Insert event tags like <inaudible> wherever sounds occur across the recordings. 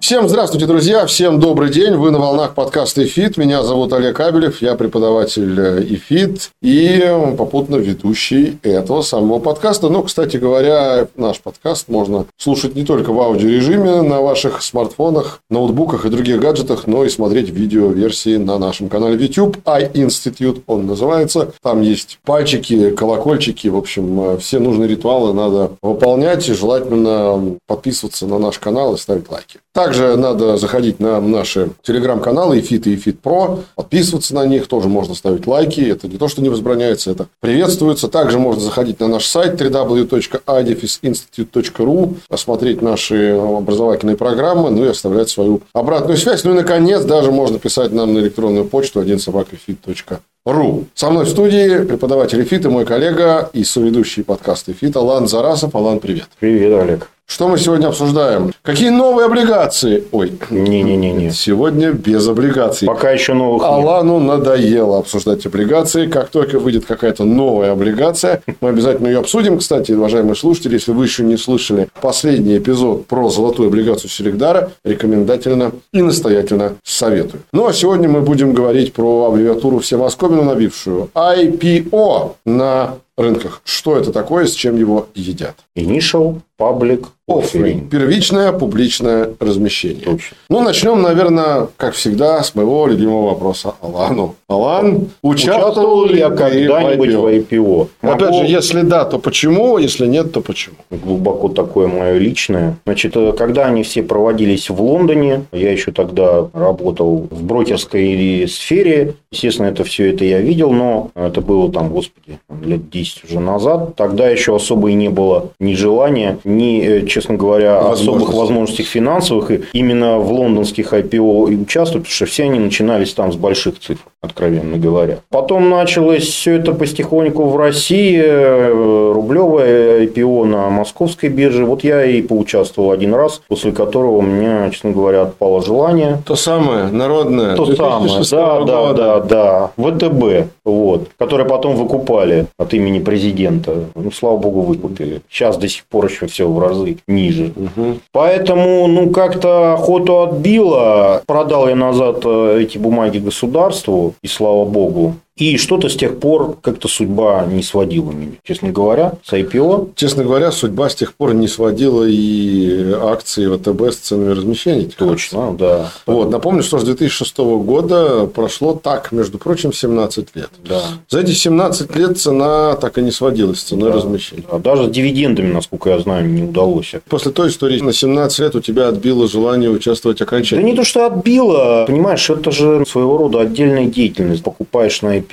Всем здравствуйте, друзья! Всем добрый день! Вы на волнах подкаста «ИФИТ». Меня зовут Олег Абелев, я преподаватель э, «ИФИТ» и попутно ведущий этого самого подкаста. Ну, кстати говоря, наш подкаст можно слушать не только в аудиорежиме на ваших смартфонах, ноутбуках и других гаджетах, но и смотреть видео-версии на нашем канале YouTube. iInstitute он называется. Там есть пальчики, колокольчики, в общем, э, все нужные ритуалы надо выполнять и желательно подписываться на наш канал и ставить лайки. Также надо заходить на наши телеграм-каналы EFIT и EFIT Pro, подписываться на них, тоже можно ставить лайки. Это не то, что не возбраняется, это приветствуется. Также можно заходить на наш сайт www.adefиsinstitute.ru, посмотреть наши образовательные программы, ну и оставлять свою обратную связь. Ну и, наконец, даже можно писать нам на электронную почту 1собакафит.ру. Со мной в студии преподаватель ФИТ и мой коллега и соведущий подкаста ФИТ Алан Зарасов. Алан, привет. Привет, Олег. Что мы сегодня обсуждаем? Какие новые облигации? Ой, не-не-не. Сегодня без облигаций. Пока еще новых Алану нет. надоело обсуждать облигации. Как только выйдет какая-то новая облигация, мы обязательно ее обсудим. Кстати, уважаемые слушатели, если вы еще не слышали последний эпизод про золотую облигацию Селегдара, рекомендательно и настоятельно советую. Ну, а сегодня мы будем говорить про аббревиатуру всем оскомину набившую IPO на рынках. Что это такое, с чем его едят? Initial Public Offering. Первичное публичное размещение. Точно. Ну, начнем, наверное, как всегда, с моего любимого вопроса Алану. Алан, участвовал ли я когда-нибудь в IPO? Могу... Опять же, если да, то почему? Если нет, то почему? Глубоко такое мое личное. Значит, э, когда они все проводились в Лондоне, я еще тогда работал в брокерской сфере. Естественно, это все это я видел, но это было там, господи, лет 10 уже назад. Тогда еще особо и не было ни желания, ни э, честно говоря, особых возможностей финансовых. И именно в лондонских IPO и участвовать, потому что все они начинались там с больших цифр, откровенно говоря. Потом началось все это потихоньку в России. Э, рублевое IPO на московской бирже. Вот я и поучаствовал один раз, после которого у меня, честно говоря, отпало желание. То самое, народное. То самое, да, да, да, да. ВТБ, вот, которое потом выкупали от имени президента. Ну, слава богу, выкупили. Сейчас до сих пор еще все в разы ниже. Угу. Поэтому, ну, как-то охоту отбило. Продал я назад э, эти бумаги государству, и слава богу. И что-то с тех пор как-то судьба не сводила меня, честно говоря, с IPO. Честно говоря, судьба с тех пор не сводила и акции ВТБ с ценами размещения. Точно, да. Вот, напомню, что с 2006 года прошло так, между прочим, 17 лет. Да. За эти 17 лет цена так и не сводилась с ценой да. размещения. Да. Даже с дивидендами, насколько я знаю, не удалось. После той истории на 17 лет у тебя отбило желание участвовать окончательно. Да не то, что отбило. Понимаешь, это же своего рода отдельная деятельность. Покупаешь на IPO,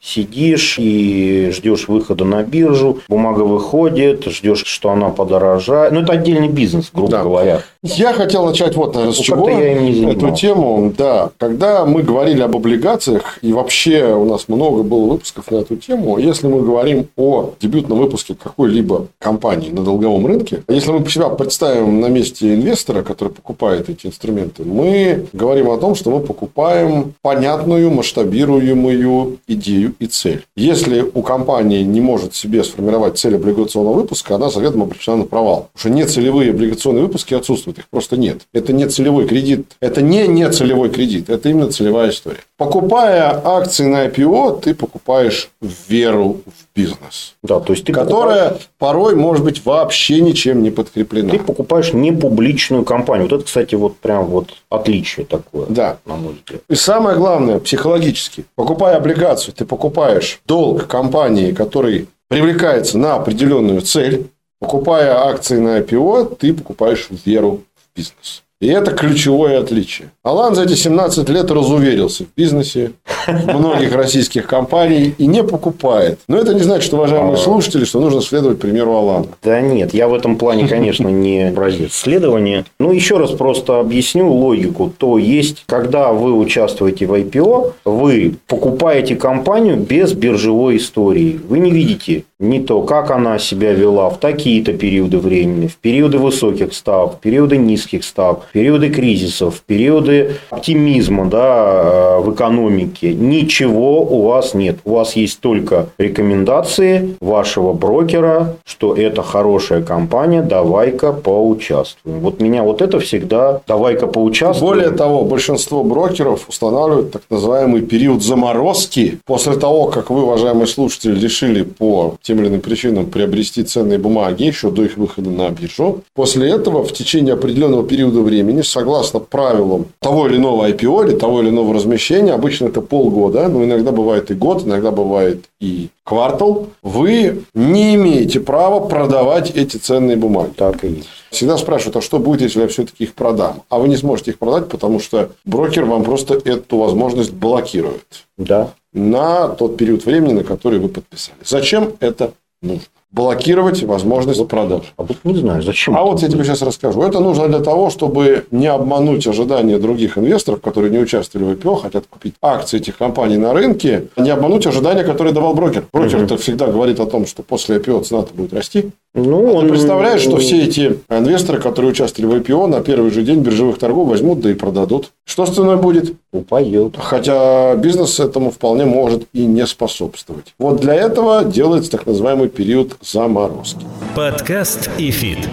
сидишь и ждешь выхода на биржу, бумага выходит, ждешь, что она подорожает. Ну, это отдельный бизнес, грубо да. говоря. Я хотел начать вот, наверное, с ну, чего я им не эту тему. Да, когда мы говорили об облигациях, и вообще у нас много было выпусков на эту тему, если мы говорим о дебютном выпуске какой-либо компании на долговом рынке, если мы себя представим на месте инвестора, который покупает эти инструменты, мы говорим о том, что мы покупаем понятную, масштабируемую идею и цель. Если у компании не может себе сформировать цель облигационного выпуска, она заведомо обречена на провал. Потому что нецелевые облигационные выпуски отсутствуют, их просто нет. Это не целевой кредит. Это не нецелевой кредит, это именно целевая история. Покупая акции на IPO, ты покупаешь веру в бизнес. Да, то есть ты которая покупаешь... порой может быть вообще ничем не подкреплена. Ты покупаешь не публичную компанию. Вот это, кстати, вот прям вот отличие такое. Да. На мой взгляд. И самое главное, психологически. Покупая облигацию, ты покупаешь долг компании, который привлекается на определенную цель. Покупая акции на IPO, ты покупаешь веру в бизнес. И это ключевое отличие. Алан за эти 17 лет разуверился в бизнесе многих российских компаний и не покупает. Но это не значит, что, уважаемые а. слушатели, что нужно следовать примеру Алана. Да нет, я в этом плане, конечно, не образец следования. Ну, еще раз просто объясню логику. То есть, когда вы участвуете в IPO, вы покупаете компанию без биржевой истории. Вы не видите не то, как она себя вела в такие-то периоды времени, в периоды высоких ставок, в периоды низких ставок, в периоды кризисов, в периоды оптимизма да, в экономике. Ничего у вас нет. У вас есть только рекомендации вашего брокера, что это хорошая компания, давай-ка поучаствуем. Вот меня вот это всегда давай-ка поучаствуем. Более того, большинство брокеров устанавливают так называемый период заморозки. После того, как вы, уважаемые слушатели, решили по или иным причинам приобрести ценные бумаги еще до их выхода на биржу. После этого в течение определенного периода времени, согласно правилам того или иного IPO или того или иного размещения, обычно это полгода, но иногда бывает и год, иногда бывает и квартал, вы не имеете права продавать эти ценные бумаги. Так и есть. Всегда спрашивают, а что будет, если я все-таки их продам? А вы не сможете их продать, потому что брокер вам просто эту возможность блокирует. Да на тот период времени, на который вы подписали. Зачем это нужно? Блокировать возможность продаж. А вот не знаю, зачем. А вот я тебе сейчас расскажу. Это нужно для того, чтобы не обмануть ожидания других инвесторов, которые не участвовали в IPO, хотят купить акции этих компаний на рынке, не обмануть ожидания, которые давал брокер. Брокер угу. всегда говорит о том, что после IPO цена-то будет расти. Ну, а он... Ты представляешь, что все эти инвесторы, которые участвовали в IPO, на первый же день биржевых торгов возьмут, да и продадут. Что с ценой будет? Упадет. Хотя бизнес этому вполне может и не способствовать. Вот для этого делается так называемый период заморозки. Подкаст ИФИТ.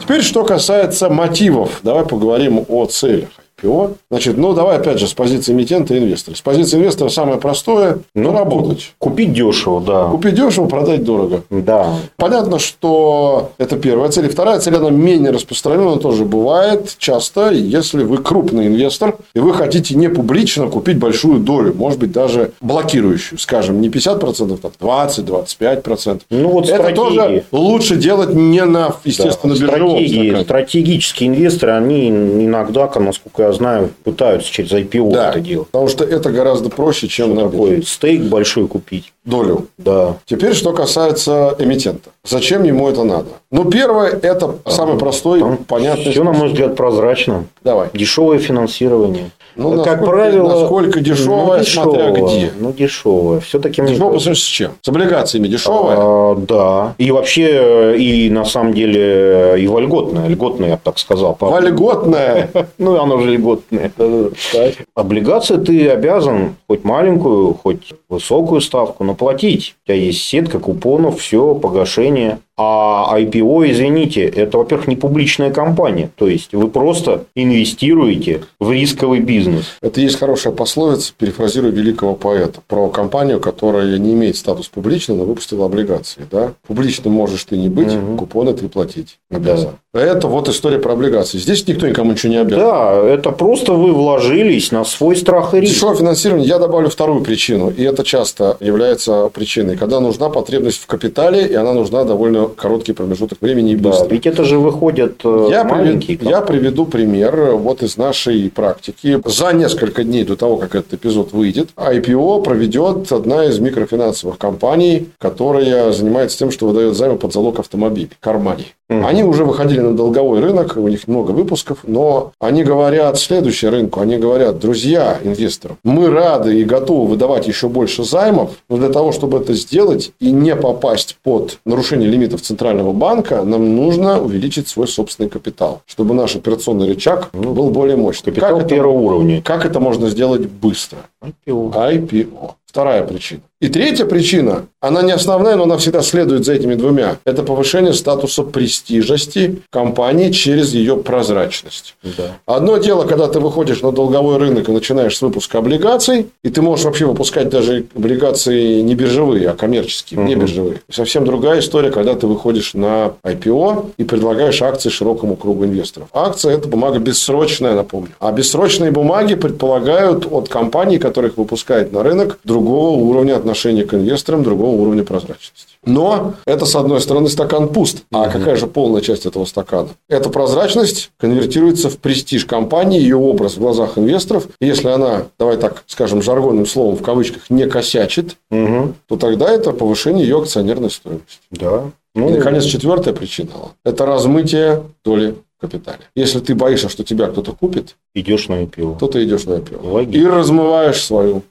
Теперь, что касается мотивов. Давай поговорим о целях. IPO. Значит, ну, давай опять же с позиции эмитента и инвестора. С позиции инвестора самое простое ну, работать. Купить дешево, да. Купить дешево, продать дорого. Да. Понятно, что это первая цель. И вторая цель, она менее распространена, тоже бывает часто, если вы крупный инвестор, и вы хотите не публично купить большую долю, может быть, даже блокирующую, скажем, не 50%, а 20-25%. Ну, вот это стратегии. тоже лучше делать не на, естественно, да. биржевом стратегии, Стратегические инвесторы, они иногда, насколько я знаю, пытаются через IPO да, это делать. Потому что это гораздо проще, чем что на такой стейк большой купить. Долю. Да. Теперь, что касается эмитента. Зачем ему это надо? Ну, первое, это а, самый простой, понятный. Все, на мой взгляд, прозрачно. Давай. Дешевое финансирование. Ну, как насколько, правило, насколько дешевое, ну, дешевое, смотря где. Ну, дешевое. Все-таки дешевое по с чем? С облигациями дешевое? А, да. И вообще, и на самом деле, и вольготное. Льготное, я бы так сказал. Вольготное? <laughs> Ну, оно же льготное. Облигации ты обязан хоть маленькую, хоть высокую ставку, но платить. У тебя есть сетка купонов, все, погашение. А IPO, извините, это, во-первых, не публичная компания. То есть, вы просто инвестируете в рисковый бизнес. Это есть хорошая пословица, перефразирую великого поэта, про компанию, которая не имеет статус публичной, но выпустила облигации. Да? Публичным можешь ты не быть, угу. купоны ты платить обязан. Да. Это вот история про облигации. Здесь никто никому ничего не обязан. Да, это просто вы вложились на свой страх и риск. Дешевое финансирование. Я добавлю вторую причину. И это часто является причиной. Когда нужна потребность в капитале, и она нужна довольно короткий промежуток времени и быстро. Да, ведь это же выходят э, я маленькие. Приведу, я приведу пример вот из нашей практики. За несколько дней до того, как этот эпизод выйдет, IPO проведет одна из микрофинансовых компаний, которая занимается тем, что выдает займы под залог автомобилей, Кармани. Угу. Они уже выходили на долговой рынок, у них много выпусков, но они говорят следующее рынку, они говорят, друзья инвесторам, мы рады и готовы выдавать еще больше займов, но для того, чтобы это сделать и не попасть под нарушение лимитов Центрального банка, нам нужно увеличить свой собственный капитал, чтобы наш операционный рычаг ну, был более мощный. Капитал как первого это, уровня. Как это можно сделать быстро? IPO. IPO. Вторая причина. И третья причина, она не основная, но она всегда следует за этими двумя. Это повышение статуса престижности компании через ее прозрачность. Да. Одно дело, когда ты выходишь на долговой рынок и начинаешь с выпуска облигаций, и ты можешь вообще выпускать даже облигации не биржевые, а коммерческие, угу. не биржевые. И совсем другая история, когда ты выходишь на IPO и предлагаешь акции широкому кругу инвесторов. Акция – это бумага бессрочная, напомню. А бессрочные бумаги предполагают от компаний, которых выпускает на рынок, другого уровня отношений отношении к инвесторам другого уровня прозрачности. Но это, с одной стороны, стакан пуст. А какая же полная часть этого стакана? Эта прозрачность конвертируется в престиж компании, ее образ в глазах инвесторов. Если она, давай так скажем, жаргонным словом в кавычках, не косячит, Угу. то тогда это повышение ее акционерной стоимости. Да. И, наконец, четвертая причина – это размытие доли капитале. Если ты боишься, что тебя кто-то купит, идешь на IPO. то ты идешь на IPO. Логично. И размываешь свою.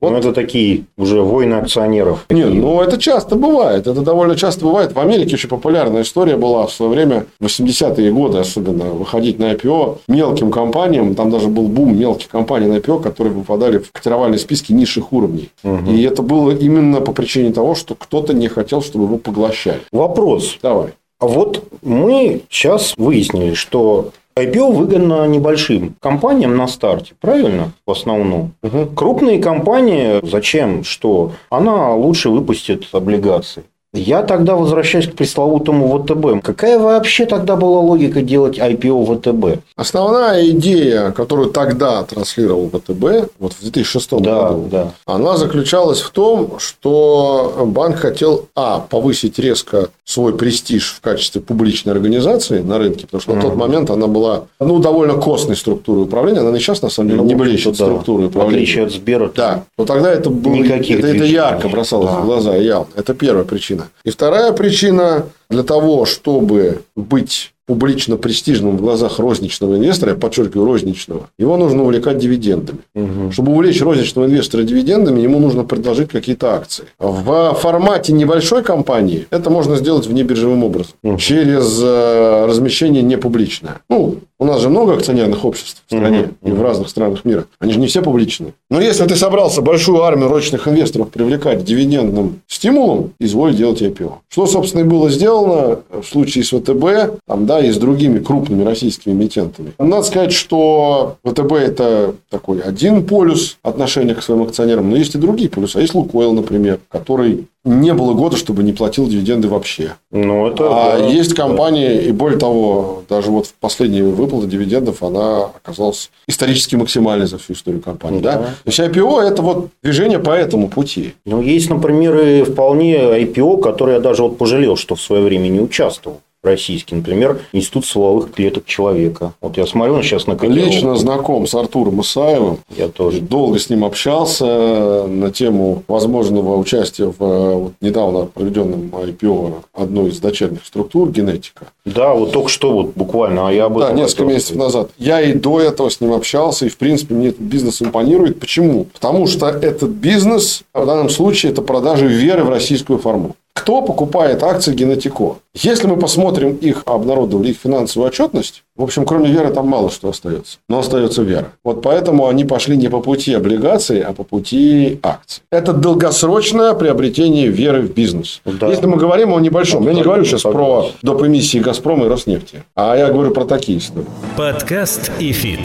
Вот. Ну, это такие уже войны акционеров. Не, ну это часто бывает. Это довольно часто бывает. В Америке очень популярная история была в свое время, в 80-е годы особенно, выходить на IPO мелким компаниям. Там даже был бум мелких компаний на IPO, которые попадали в котировальные списки низших уровней. Мгм. И это было именно по причине того, что кто-то не хотел, чтобы его поглощали. Вопрос. Давай. А вот мы сейчас выяснили, что IPO выгодно небольшим компаниям на старте, правильно? В основном. Крупные компании, зачем? Что? Она лучше выпустит облигации. Я тогда возвращаюсь к пресловутому ВТБ. Какая вообще тогда была логика делать IPO ВТБ? Основная идея, которую тогда транслировал ВТБ, вот в 2006 Да, году, да. она заключалась в том, что банк хотел, а, повысить резко свой престиж в качестве публичной организации на рынке, потому что на тот момент она была, ну, довольно костной структурой управления, она и сейчас, на самом деле, Ну, не блещет да. структурой В отличие управления. от Сбера. Да, но тогда это было, Никаких это, это ярко бросалось Да. в глаза, явно. Это первая причина. И вторая причина для того, чтобы быть публично престижным в глазах розничного инвестора, я подчеркиваю, розничного, его нужно увлекать дивидендами. Мгм. Чтобы увлечь розничного инвестора дивидендами, ему нужно предложить какие-то акции. В формате небольшой компании это можно сделать внебиржевым образом. Мгм. Через э, размещение непубличное. Ну, у нас же много акционерных обществ в стране Мгм. и в разных странах мира. Они же не все публичные. Но если ты собрался большую армию розничных инвесторов привлекать дивидендным стимулом, изволь делать IPO. Что, собственно, и было сделано в случае с ВТБ, там, да, и с другими крупными российскими эмитентами. Надо сказать, что ВТБ – это такой один полюс отношения к своим акционерам, но есть и другие полюсы. А есть Лукойл, например, который не было года, чтобы не платил дивиденды вообще. Ну, это... А да. есть компании, и более того, даже вот в последние выплаты дивидендов она оказалась исторически максимальной за всю историю компании. Да. Да. То есть IPO это вот движение по этому пути. Ну, есть, например, и вполне IPO, который я даже вот пожалел, что в свое время не участвовал. Российский, например, Институт стволовых клеток человека. Вот я смотрю, он сейчас на. Лично знаком с Артуром Исаевым. Я тоже. Долго с ним общался на тему возможного участия в э, вот, недавно проведенном IPO одной из дочерних структур генетика. Да, вот только что вот буквально, а я об Да, этом несколько хотел месяцев назад. Я и до этого с ним общался, и, в принципе, мне этот бизнес импонирует. Почему? Потому что этот бизнес, в данном случае, это продажа веры в российскую форму. Кто покупает акции Генетико? Если мы посмотрим их, обнародовали их финансовую отчетность, в общем, кроме веры там мало что остается. Но остается вера. Вот поэтому они пошли не по пути облигаций, а по пути акций. Это долгосрочное приобретение веры в бизнес. Да. Если мы говорим о небольшом, я не говорю сейчас про доп. эмиссии Газпрома и Роснефти, а я говорю про такие истории. Подкаст и фит.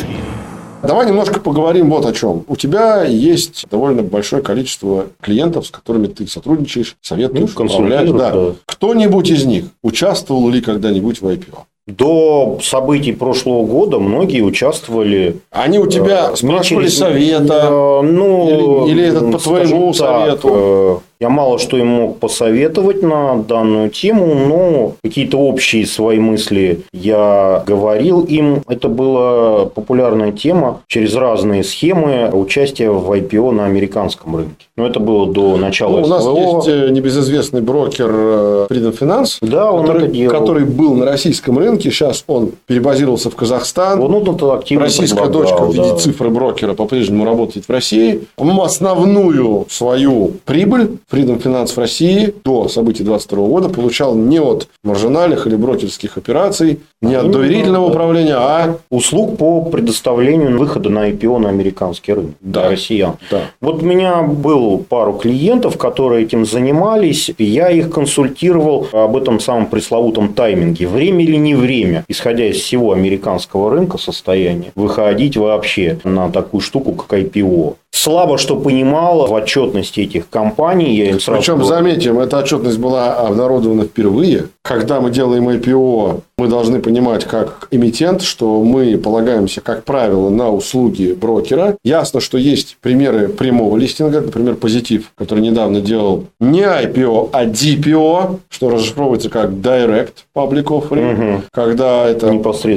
Давай немножко поговорим вот о чем. У тебя есть довольно большое количество клиентов, с которыми ты сотрудничаешь, советуешь, Ну, управляешь. Да. да. Кто-нибудь из них участвовал ли когда-нибудь в IPO? До событий прошлого года многие участвовали. Они у тебя э, спрашивали совета? Э, Ну, Или- или этот по твоему совету? э, Я мало что им мог посоветовать на данную тему, но какие-то общие свои мысли я говорил им. Это была популярная тема через разные схемы участия в IPO на американском рынке. Но это было до начала Ну, у нас СВО. есть э, небезызвестный брокер э, Freedom Finance, Да, он который, это делал. который был на российском рынке. Сейчас он перебазировался в Казахстан. Вот, ну, это активно Российская дочка в виде да. цифры брокера по-прежнему работает в России. По-моему, основную свою прибыль Freedom Finance в России до событий 2022 года получал не от маржинальных или брокерских операций, не от Именно, доверительного управления, а услуг по предоставлению выхода на IPO на американский рынок Да. для россиян. да, Вот у меня был пару клиентов, которые этим занимались, я их консультировал об этом самом пресловутом тайминге. Время или не время, исходя из всего американского рынка состояния, выходить вообще на такую штуку, как IPO. Слабо что понимал в отчетности этих компаний, я им сразу Причем, говорю, заметим, эта отчетность была обнародована впервые. Когда мы делаем IPO Мы должны понимать, как эмитент, что мы полагаемся, как правило, на услуги брокера. Ясно, что есть примеры прямого листинга, например, Позитив, который недавно делал не IPO, а DPO, что расшифровывается как Direct Public Offering, угу. когда это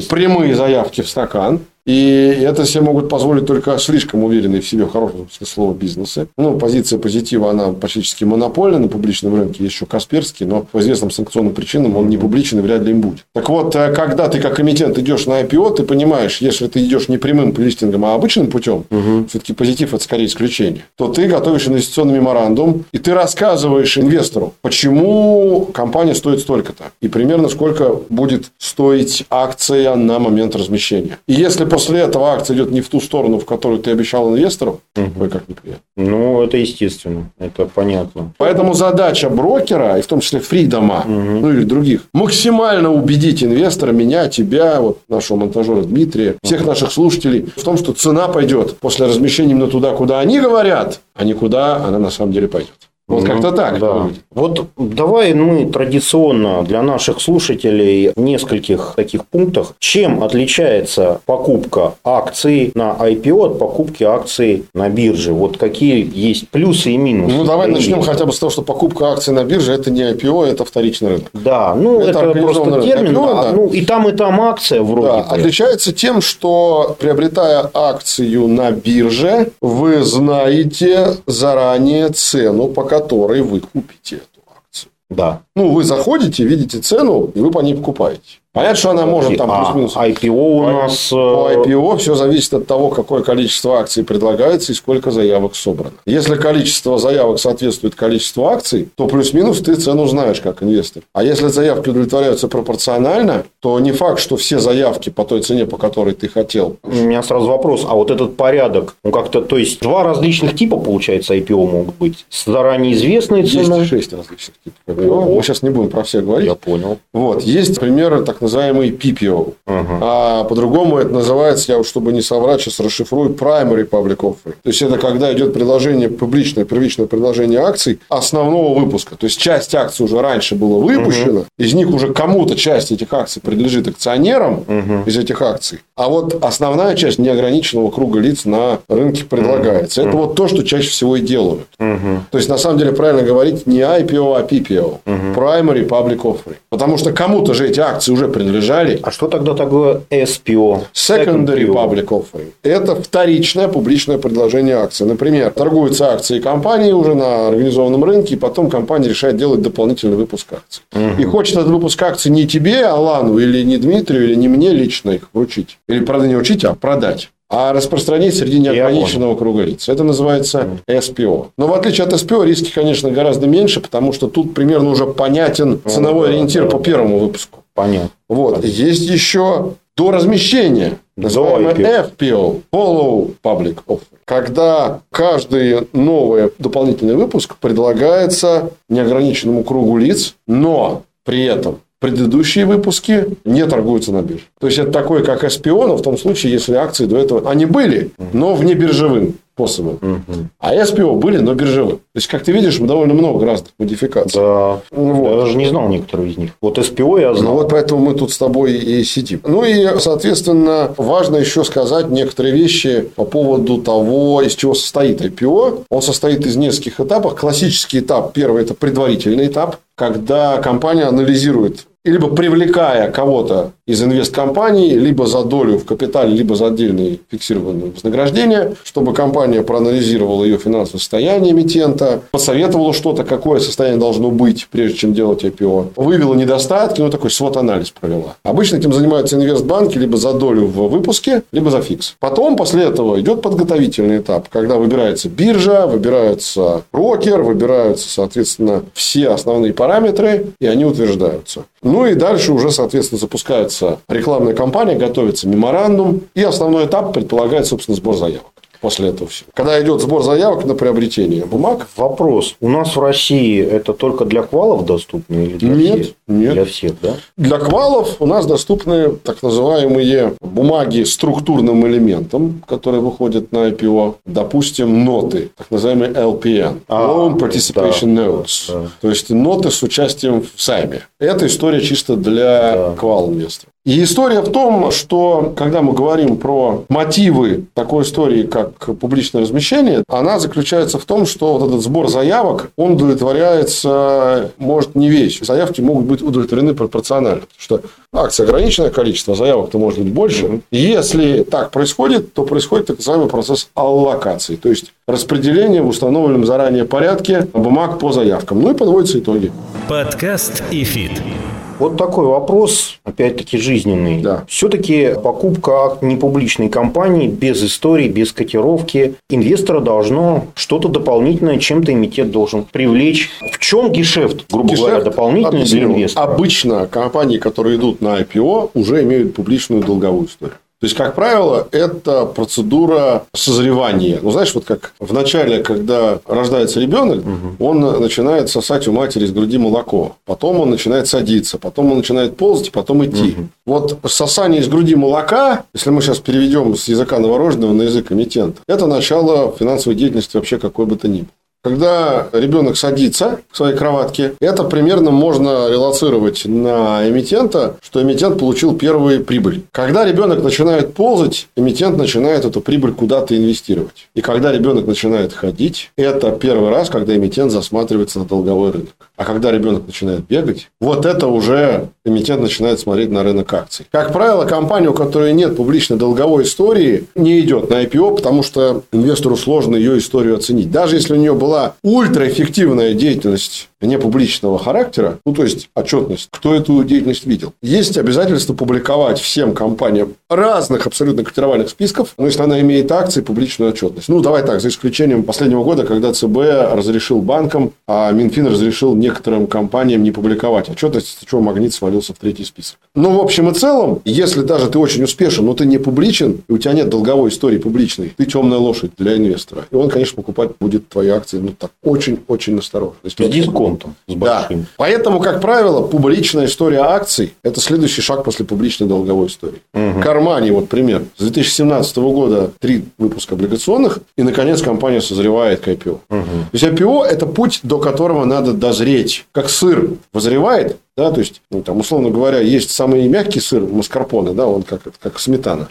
прямые заявки в стакан. И это себе могут позволить только слишком уверенные в себе в хорошем смысле слова бизнесы. Ну, позиция позитива, она практически монопольна на публичном рынке. Есть еще Касперский, но по известным санкционным причинам он не публичный, вряд ли им будет. Так вот, э, когда ты как эмитент идешь на IPO, ты понимаешь, если ты идешь не прямым листингом, а обычным путем, угу. все-таки позитив это скорее исключение, то ты готовишь инвестиционный меморандум, и ты рассказываешь инвестору, почему компания стоит столько-то, и примерно сколько будет стоить акция на момент размещения. И если после этого акция идет не в ту сторону, в которую ты обещал инвестору, угу. как неприятно. Ну, это естественно, это понятно. Поэтому задача брокера, и в том числе фридома, угу. ну или других, максимально убедить инвестора, меня, тебя, вот нашего монтажера Дмитрия, всех наших слушателей, в том, что цена пойдет после размещения именно туда, куда они говорят, а не куда она на самом деле пойдет. Вот ну, как-то так. Да. Вот давай мы традиционно для наших слушателей в нескольких таких пунктах, чем отличается покупка акций на IPO от покупки акций на бирже? Вот какие есть плюсы и минусы? Ну, давай начнем хотя бы с того, что покупка акций на бирже это не IPO, это вторичный рынок. Да, ну это, это просто термин. IPO, да. Ну и там, и там акция вроде. Да, отличается тем, что приобретая акцию на бирже, вы знаете заранее цену, пока которой вы купите эту акцию. Да. Ну, вы заходите, видите цену, и вы по ней покупаете. Понятно, что она может там а плюс-минус. IPO у нас... По IPO все зависит от того, какое количество акций предлагается и сколько заявок собрано. Если количество заявок соответствует количеству акций, то плюс-минус ты цену знаешь как инвестор. А если заявки удовлетворяются пропорционально, то не факт, что все заявки по той цене, по которой ты хотел. У меня сразу вопрос. А вот этот порядок, ну как-то, то есть два различных типа, получается, IPO могут быть. Заранее известной ценой. Есть шесть различных типов IPO. Мы сейчас не будем про все говорить. Я понял. Вот. Есть примеры так называемый PPO. Uh-huh. А по-другому это называется, я вот чтобы не соврать, сейчас расшифрую, Primary Public Offering. То есть, это когда идет предложение, публичное, первичное предложение акций основного выпуска. То есть, часть акций уже раньше было выпущено, uh-huh. из них уже кому-то часть этих акций принадлежит акционерам uh-huh. из этих акций. А вот основная часть неограниченного круга лиц на рынке предлагается. Uh-huh. Это вот то, что чаще всего и делают. Uh-huh. То есть, на самом деле, правильно говорить не IPO, а PPO. Uh-huh. Primary Public Offering. Потому что кому-то же эти акции уже принадлежали. А что тогда такое SPO? Secondary Public Offering. Это вторичное публичное предложение акций. Например, торгуются акции компании уже на организованном рынке, и потом компания решает делать дополнительный выпуск акций. Угу. И хочет этот выпуск акций не тебе, Алану, или не Дмитрию, или не мне лично их вручить. Или, правда, не вручить, а продать а распространить среди неограниченного круга лиц. Это называется SPO. Но в отличие от SPO риски, конечно, гораздо меньше, потому что тут примерно уже понятен ценовой ориентир по первому выпуску. Понятно. Вот. Есть еще до размещения, называемый FPO, Follow Public Offer, когда каждый новый дополнительный выпуск предлагается неограниченному кругу лиц, но при этом предыдущие выпуски не торгуются на бирже. То есть, это такое, как SPO, но в том случае, если акции до этого... Они были, но вне биржевым способом. Угу. А SPO были, но биржевые. То есть, как ты видишь, довольно много разных модификаций. Да. Вот. Я даже не знал некоторые из них. Вот SPO я знал. Ну, вот поэтому мы тут с тобой и сидим. Ну, и, соответственно, важно еще сказать некоторые вещи по поводу того, из чего состоит IPO. Он состоит из нескольких этапов. Классический этап, первый – это предварительный этап, когда компания анализирует либо привлекая кого-то из инвесткомпаний, либо за долю в капитале, либо за отдельные фиксированные вознаграждения, чтобы компания проанализировала ее финансовое состояние эмитента, посоветовала что-то, какое состояние должно быть, прежде чем делать IPO, вывела недостатки, ну, такой свод-анализ провела. Обычно этим занимаются инвестбанки либо за долю в выпуске, либо за фикс. Потом, после этого, идет подготовительный этап, когда выбирается биржа, выбирается брокер, выбираются, соответственно, все основные параметры, и они утверждаются. Ну и дальше уже, соответственно, запускается рекламная кампания, готовится меморандум, и основной этап предполагает, собственно, сбор заявок. После этого всего. Когда идет сбор заявок на приобретение бумаг. Вопрос. У нас в России это только для квалов доступно или для нет, всех? Нет. Для всех, да? Для квалов у нас доступны так называемые бумаги с структурным элементом, которые выходят на IPO. Допустим, ноты, так называемые LPN. А, Loan Participation да, Notes. да. То есть, ноты с участием в сайме. Это история чисто для Да. квал инвесторов. И история в том, что когда мы говорим про мотивы такой истории, как публичное размещение, она заключается в том, что вот этот сбор заявок, он удовлетворяется, может, не весь. Заявки могут быть удовлетворены пропорционально. Потому что акций ограниченное количество, заявок-то может быть больше. Если так происходит, то происходит так называемый процесс аллокации. То есть, распределение в установленном заранее порядке бумаг по заявкам. Ну и подводятся итоги. Подкаст и фит. Вот такой вопрос, опять-таки, жизненный. Да. Все-таки покупка непубличной компании без истории, без котировки инвестора должно что-то дополнительное, чем-то эмитент должен привлечь. В чем гешефт, грубо говоря, Гешефт дополнительный для инвестора? Обычно компании, которые идут на IPO, уже имеют публичную долговую историю. То есть, как правило, это процедура созревания. Ну, знаешь, вот как в начале, когда рождается ребенок, он начинает сосать у матери из груди молоко. Потом он начинает садиться, потом он начинает ползать, потом идти. Вот сосание из груди молока, если мы сейчас переведем с языка новорожденного на язык эмитента, это начало финансовой деятельности вообще какой бы то ни было. Когда ребенок садится к своей кроватке, это примерно можно релацировать на эмитента, что эмитент получил первую прибыль. Когда ребенок начинает ползать, эмитент начинает эту прибыль куда-то инвестировать. И когда ребенок начинает ходить, это первый раз, когда эмитент засматривается на долговой рынок. А когда ребенок начинает бегать, вот это уже эмитент начинает смотреть на рынок акций. Как правило, компания, у которой нет публичной долговой истории, не идет на IPO, потому что инвестору сложно ее историю оценить. Даже если у нее была ультраэффективная деятельность непубличного характера, ну, то есть отчетность, кто эту деятельность видел. Есть обязательство публиковать всем компаниям разных абсолютно котировальных списков, но если она имеет акции, публичную отчетность. Ну, давай так, за исключением последнего года, когда ЦБ разрешил банкам, а Минфин разрешил некоторым компаниям не публиковать отчетность, из-за чего Магнит свалился в третий список. Ну, в общем и целом, если даже ты очень успешен, но ты не публичен, и у тебя нет долговой истории публичной, ты темная лошадь для инвестора. И он, конечно, покупать будет твои акции, ну, так, очень-очень осторожно. То есть, С дисконтом, с да. большим. Поэтому, как правило, публичная история акций – это следующий шаг после публичной долговой истории. Кармани, вот пример. С 2017 года три выпуска облигационных, и, наконец, компания созревает к IPO. То есть, IPO – это путь, до которого надо дозреть. Как сыр возревает, да, то есть, ну, там, условно говоря, есть самый мягкий сыр маскарпоне, да, он как, как сметана.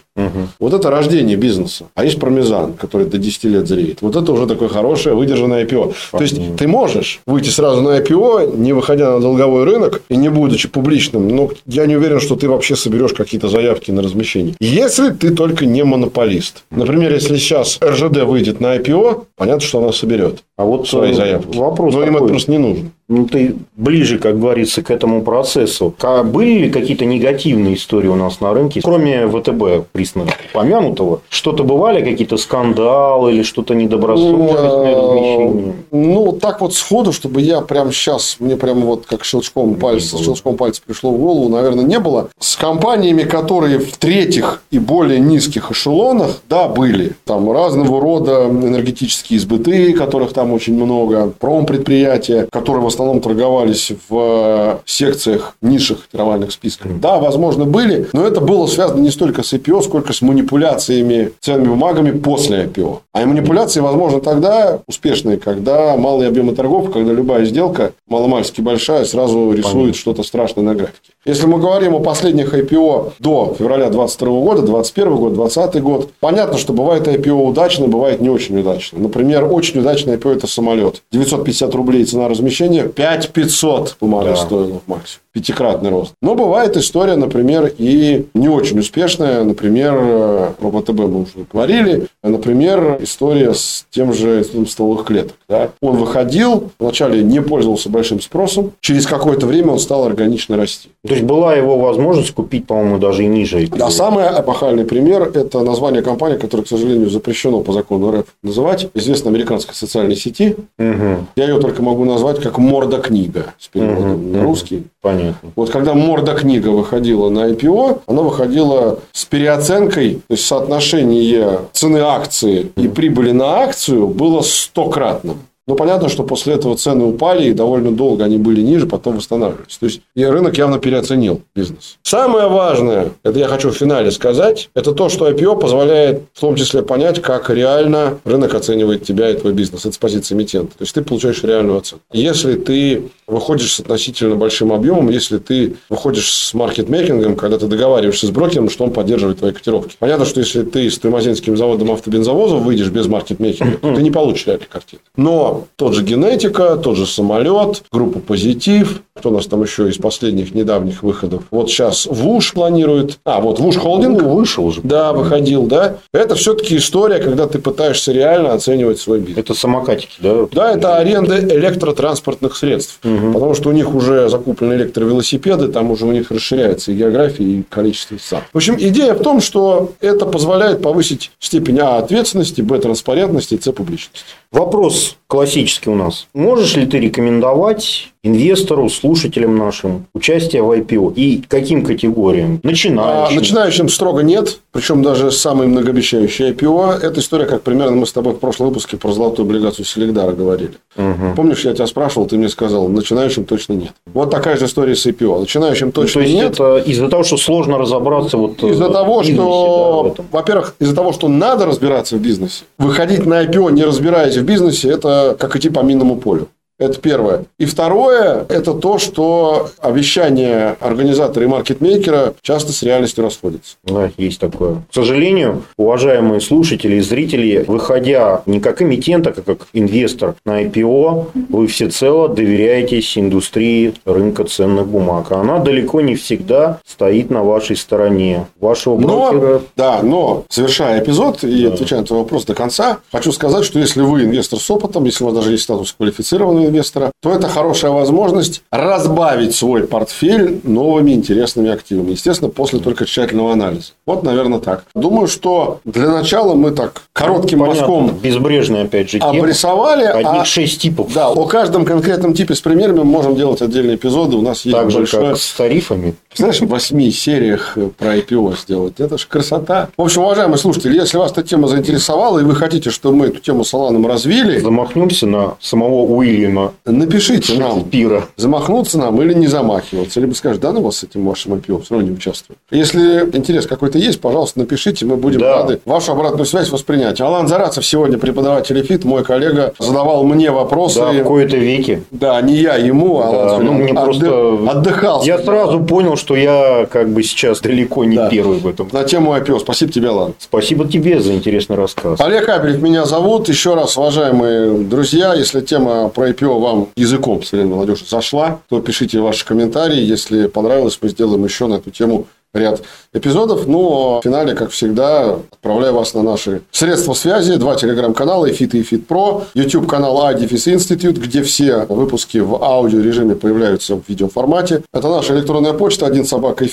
Вот это рождение бизнеса. А есть пармезан, который до 10 лет зреет. Вот это уже такое хорошее выдержанное IPO. То есть, ты можешь выйти сразу на IPO, не выходя на долговой рынок и не будучи публичным. Но я не уверен, что ты вообще соберешь какие-то заявки на размещение. Если ты только не монополист. Например, если сейчас РЖД выйдет на IPO, понятно, что она соберет А вот свои э, заявки. вопрос Но им это такой. просто не нужно. Ну, ты ближе, как говорится, к этому процессу. А были ли какие-то негативные истории у нас на рынке, кроме ВТБ, присно помянутого? Что-то бывали, какие-то скандалы или что-то недобросовестное размещение? Ну, так вот сходу, чтобы я прямо сейчас, мне прямо вот как щелчком пальца, щелчком пальца пришло в голову, наверное, не было. С компаниями, которые в третьих и более низких эшелонах, да, были. Там разного рода энергетические избыты, которых там очень много, промпредприятия, которые в основном торговались в секциях низших котировальных списков. Да, возможно, были, но это было связано не столько с IPO, сколько с манипуляциями ценными бумагами после IPO. А манипуляции, возможно, тогда успешные, когда малые объемы торгов, когда любая сделка, маломальски большая, сразу рисует что-то страшное на графике. Если мы говорим о последних IPO до февраля 2022 года, 2021 год, 2020 год, понятно, что бывает IPO удачно, бывает не очень удачно. Например, очень удачный IPO – это самолет. 950 рублей цена размещения, 5500 бумага Да. стоила в максимум. Пятикратный рост. Но бывает история, например, и не очень успешная. Например, э, про ВТБ мы уже говорили. Например, история с тем же институтом стволовых клеток. да. Он выходил, вначале не пользовался большим спросом. Через какое-то время он стал органично расти. То есть, была его возможность купить, по-моему, даже и ниже. А самый эпохальный пример – это название компании, которое, к сожалению, запрещено по закону РФ называть. Известной американской социальной сети. Мгм. Я ее только могу назвать как «Морда книга» с переводом на русский. Понятно. Вот когда «Морда книга» выходила на IPO, она выходила с переоценкой, то есть соотношение цены акции и прибыли на акцию было стократным. Но понятно, что после этого цены упали, и довольно долго они были ниже, потом восстанавливались. То есть, и рынок явно переоценил бизнес. Самое важное, это я хочу в финале сказать, это то, что IPO позволяет в том числе понять, как реально рынок оценивает тебя и твой бизнес. Это с позиции эмитента. То есть, ты получаешь реальную оценку. Если ты выходишь с относительно большим объемом, если ты выходишь с маркетмейкингом, когда ты договариваешься с брокером, что он поддерживает твои котировки. Понятно, что если ты с Тремозинским заводом автобензовозов выйдешь без маркетмейкинга, ты не получишь реальной картины. Но тот же генетика, тот же самолет, группа позитив. Кто у нас там еще из последних недавних выходов? Вот сейчас ВУШ планирует. А, вот ВУШ холдинг. Ну, вышел уже. Да, выходил, да. Это все-таки история, когда ты пытаешься реально оценивать свой бизнес. Это самокатики, да? Да, это аренда электротранспортных средств. Угу. Потому что у них уже закуплены электровелосипеды, там уже у них расширяется и география, и количество сам. В общем, идея в том, что это позволяет повысить степень А ответственности, Б транспарентности, С публичности. Вопрос классический у нас. Можешь ли ты рекомендовать инвестору, слушателям нашим участие в IPO? И каким категориям? Начинающим? А, начинающим строго нет. Причем даже самый многообещающий IPO. Это история, как примерно мы с тобой в прошлом выпуске про золотую облигацию Селегдара говорили. Угу. Помнишь, я тебя спрашивал, ты мне сказал, начинающим точно нет. Вот такая же история с IPO. Начинающим точно ну, то есть нет. Это из-за того, что сложно разобраться вот Из-за э, того, в бизнесе, что, да, во-первых, из-за того, что надо разбираться в бизнесе. Выходить на IPO, не разбираясь в бизнесе, это как идти по минному полю. Это первое. И второе, это то, что обещания организатора и маркетмейкера часто с реальностью расходятся. Да, есть такое. К сожалению, уважаемые слушатели и зрители, выходя не как эмитент, а как инвестор на IPO, вы всецело доверяетесь индустрии рынка ценных бумаг. А она далеко не всегда стоит на вашей стороне. Вашего брокера... Но, да, но совершая эпизод и Да. отвечая на твой вопрос до конца, хочу сказать, что если вы инвестор с опытом, если у вас даже есть статус квалифицированного инвестора, то это хорошая возможность разбавить свой портфель новыми интересными активами. Естественно, после только тщательного анализа. Вот, наверное, так. Думаю, что для начала мы так коротким Понятно. мазком Безбрежная, опять же, тема. обрисовали. Одних а- шесть типов. Да, о каждом конкретном типе с примерами мы можем делать отдельные эпизоды. У нас есть Так же, большое... как с тарифами. Знаешь, в восьми сериях про IPO сделать. Это же красота. В общем, уважаемые слушатели, если вас эта тема заинтересовала, и вы хотите, чтобы мы эту тему с Аланом развили, Замахнемся на самого Уильяма напишите нам, Шекспира. замахнуться нам или не замахиваться. Либо скажешь, да ну вас с этим вашим IPO, все равно не участвую. Если интерес какой-то есть, пожалуйста, напишите, мы будем Да. рады вашу обратную связь воспринять. Алан Зарацев сегодня преподаватель ФИТ, мой коллега, задавал мне вопросы. Да, в кои-то веки. Да, не я ему, а Да, Алан ну, мне отды- просто- отдыхал. Я сразу понял, что я как бы сейчас далеко не Да. первый в этом. На тему IPO. Спасибо тебе, Алан. Спасибо тебе за интересный рассказ. Олег Кабелев меня зовут. Еще раз, уважаемые друзья, если тема про IPO вам языком современной молодежи зашла, то пишите ваши комментарии. Если понравилось, мы сделаем еще на эту тему ряд эпизодов. Ну, а в финале, как всегда, отправляю вас на наши средства связи. Два телеграм-канала, и Fit и Fit Pro. YouTube канал iDefis Institute, где все выпуски в аудиорежиме появляются в видеоформате. Это наша электронная почта, один собака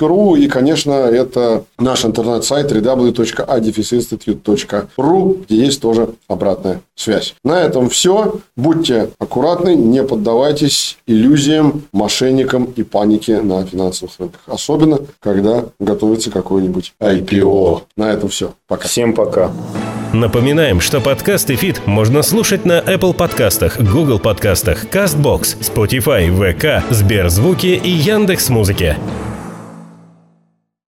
ру И, конечно, это наш интернет-сайт www.idefisinstitute.ru, где есть тоже обратная связь. На этом все. Будьте аккуратны, не поддавайтесь иллюзиям, мошенникам и панике на финансовых рынках. Особенно, когда готовится какой-нибудь IPO. На этом все. Пока. Всем пока. Напоминаем, что подкасты «Фит» можно слушать на Apple подкастах, Google подкастах, CastBox, Spotify, VK, Сберзвуки и Яндекс.Музыке.